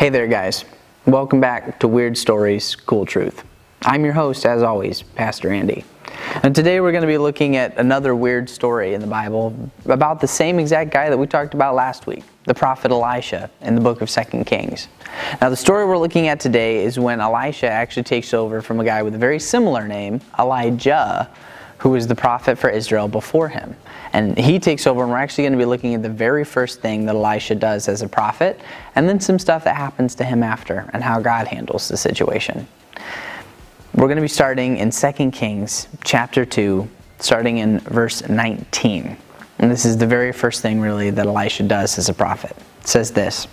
Hey there, guys. Welcome back to Weird Stories, Cool Truth. I'm your host, as always, Pastor Andy. And today we're going to be looking at another weird story in the Bible about the same exact guy that we talked about last week, the prophet Elisha in the book of 2 Kings. Now, the story we're looking at today is when Elisha actually takes over from a guy with a very similar name, Elijah, who was the prophet for Israel before him. And he takes over, and we're actually going to be looking at the very first thing that Elisha does as a prophet, and then some stuff that happens to him after, and how God handles the situation. We're going to be starting in 2 Kings chapter 2, starting in verse 19. And this is the very first thing, really, that Elisha does as a prophet. It says this.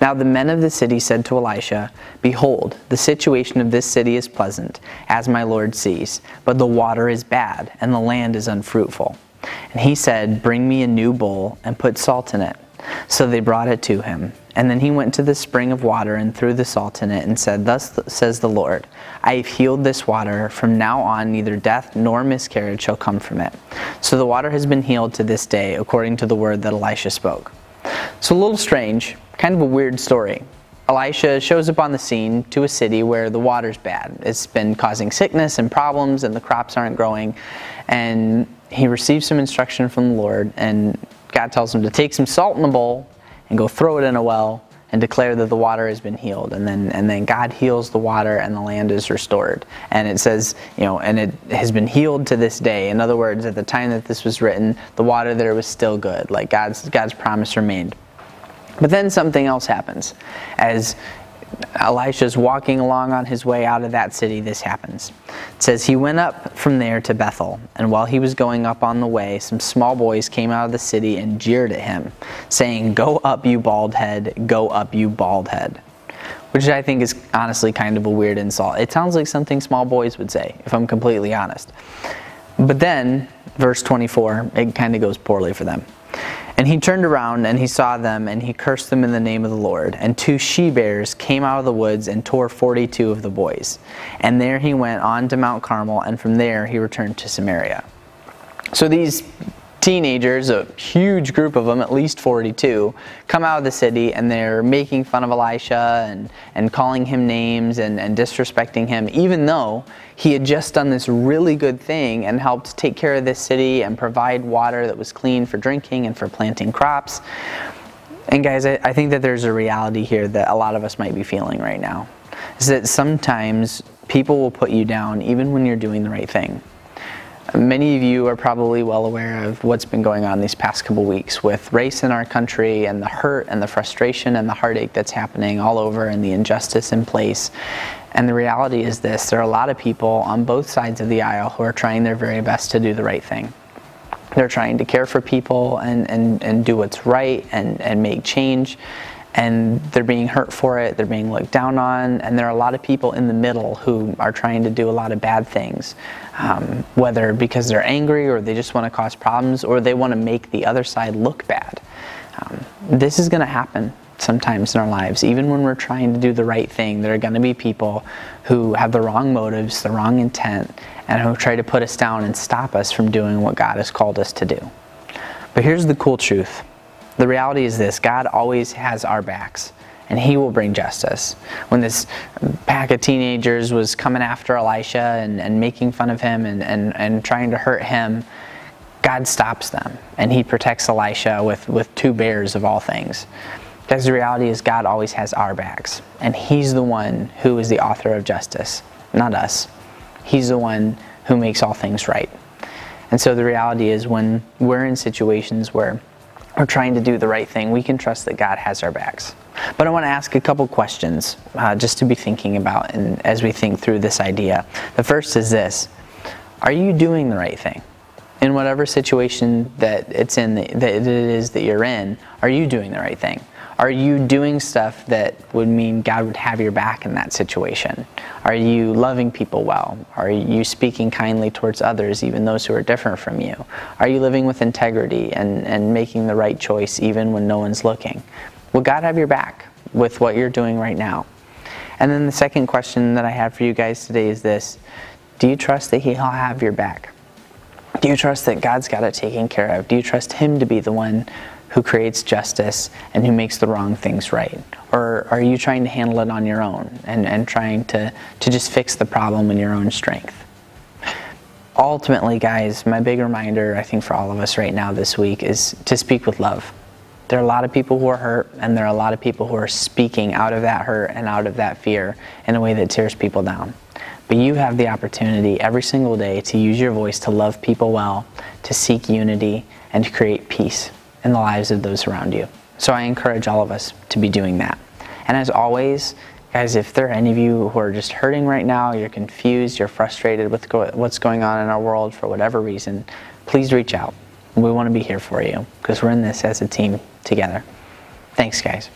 Now the men of the city said to Elisha, Behold, the situation of this city is pleasant, as my Lord sees, but the water is bad, and the land is unfruitful. And he said, Bring me a new bowl, and put salt in it. So they brought it to him. And then he went to the spring of water and threw the salt in it, and said, Thus says the Lord, I have healed this water. From now on, neither death nor miscarriage shall come from it. So the water has been healed to this day, according to the word that Elisha spoke. So a little strange, kind of a weird story. Elisha shows up on the scene to a city where the water's bad. It's been causing sickness and problems, and the crops aren't growing. And he receives some instruction from the Lord, and God tells him to take some salt in a bowl and go throw it in a well and declare that the water has been healed and then and then God heals the water and the land is restored and it says you know and it has been healed to this day in other words at the time that this was written the water there was still good like God's God's promise remained but then something else happens. As Elisha's walking along on his way out of that city, this happens. It says, He went up from there to Bethel, and while he was going up on the way, some small boys came out of the city and jeered at him, saying, Go up, you bald head, go up, you bald head. Which I think is honestly kind of a weird insult. It sounds like something small boys would say, if I'm completely honest. But then, verse 24, it kind of goes poorly for them. And he turned around and he saw them and he cursed them in the name of the Lord. And two she bears came out of the woods and tore 42 of the boys. And there he went on to Mount Carmel, and from there he returned to Samaria. So these teenagers, a huge group of them, at least 42, come out of the city and they're making fun of Elisha and, and calling him names and, and disrespecting him, even though he had just done this really good thing and helped take care of this city and provide water that was clean for drinking and for planting crops. And guys, I, I think that there's a reality here that a lot of us might be feeling right now. Is that sometimes people will put you down even when you're doing the right thing. Many of you are probably well aware of what's been going on these past couple weeks with race in our country and the hurt and the frustration and the heartache that's happening all over and the injustice in place. And the reality is this there are a lot of people on both sides of the aisle who are trying their very best to do the right thing. They're trying to care for people and, and, and do what's right and, and make change and they're being hurt for it, they're being looked down on, and there are a lot of people in the middle who are trying to do a lot of bad things, um, whether because they're angry or they just want to cause problems or they want to make the other side look bad. Um, this is going to happen sometimes in our lives, even when we're trying to do the right thing. There are going to be people who have the wrong motives, the wrong intent, and who try to put us down and stop us from doing what God has called us to do. But here's the cool truth the reality is this God always has our backs and he will bring justice. When this pack of teenagers was coming after Elisha and, and making fun of him and, and, and trying to hurt him, God stops them and he protects Elisha with, with two bears of all things. Because the reality is, God always has our backs, and He's the one who is the author of justice, not us. He's the one who makes all things right. And so the reality is, when we're in situations where we're trying to do the right thing, we can trust that God has our backs. But I want to ask a couple questions uh, just to be thinking about and as we think through this idea. The first is this Are you doing the right thing? In whatever situation that it's in, that it is that you're in, are you doing the right thing? Are you doing stuff that would mean God would have your back in that situation? Are you loving people well? Are you speaking kindly towards others, even those who are different from you? Are you living with integrity and, and making the right choice even when no one's looking? Will God have your back with what you're doing right now? And then the second question that I have for you guys today is this Do you trust that He'll have your back? Do you trust that God's got it taken care of? Do you trust Him to be the one who creates justice and who makes the wrong things right? Or are you trying to handle it on your own and, and trying to, to just fix the problem in your own strength? Ultimately, guys, my big reminder, I think, for all of us right now this week is to speak with love. There are a lot of people who are hurt, and there are a lot of people who are speaking out of that hurt and out of that fear in a way that tears people down. But you have the opportunity every single day to use your voice to love people well, to seek unity, and to create peace in the lives of those around you. So I encourage all of us to be doing that. And as always, guys, if there are any of you who are just hurting right now, you're confused, you're frustrated with what's going on in our world for whatever reason, please reach out. We want to be here for you because we're in this as a team together. Thanks, guys.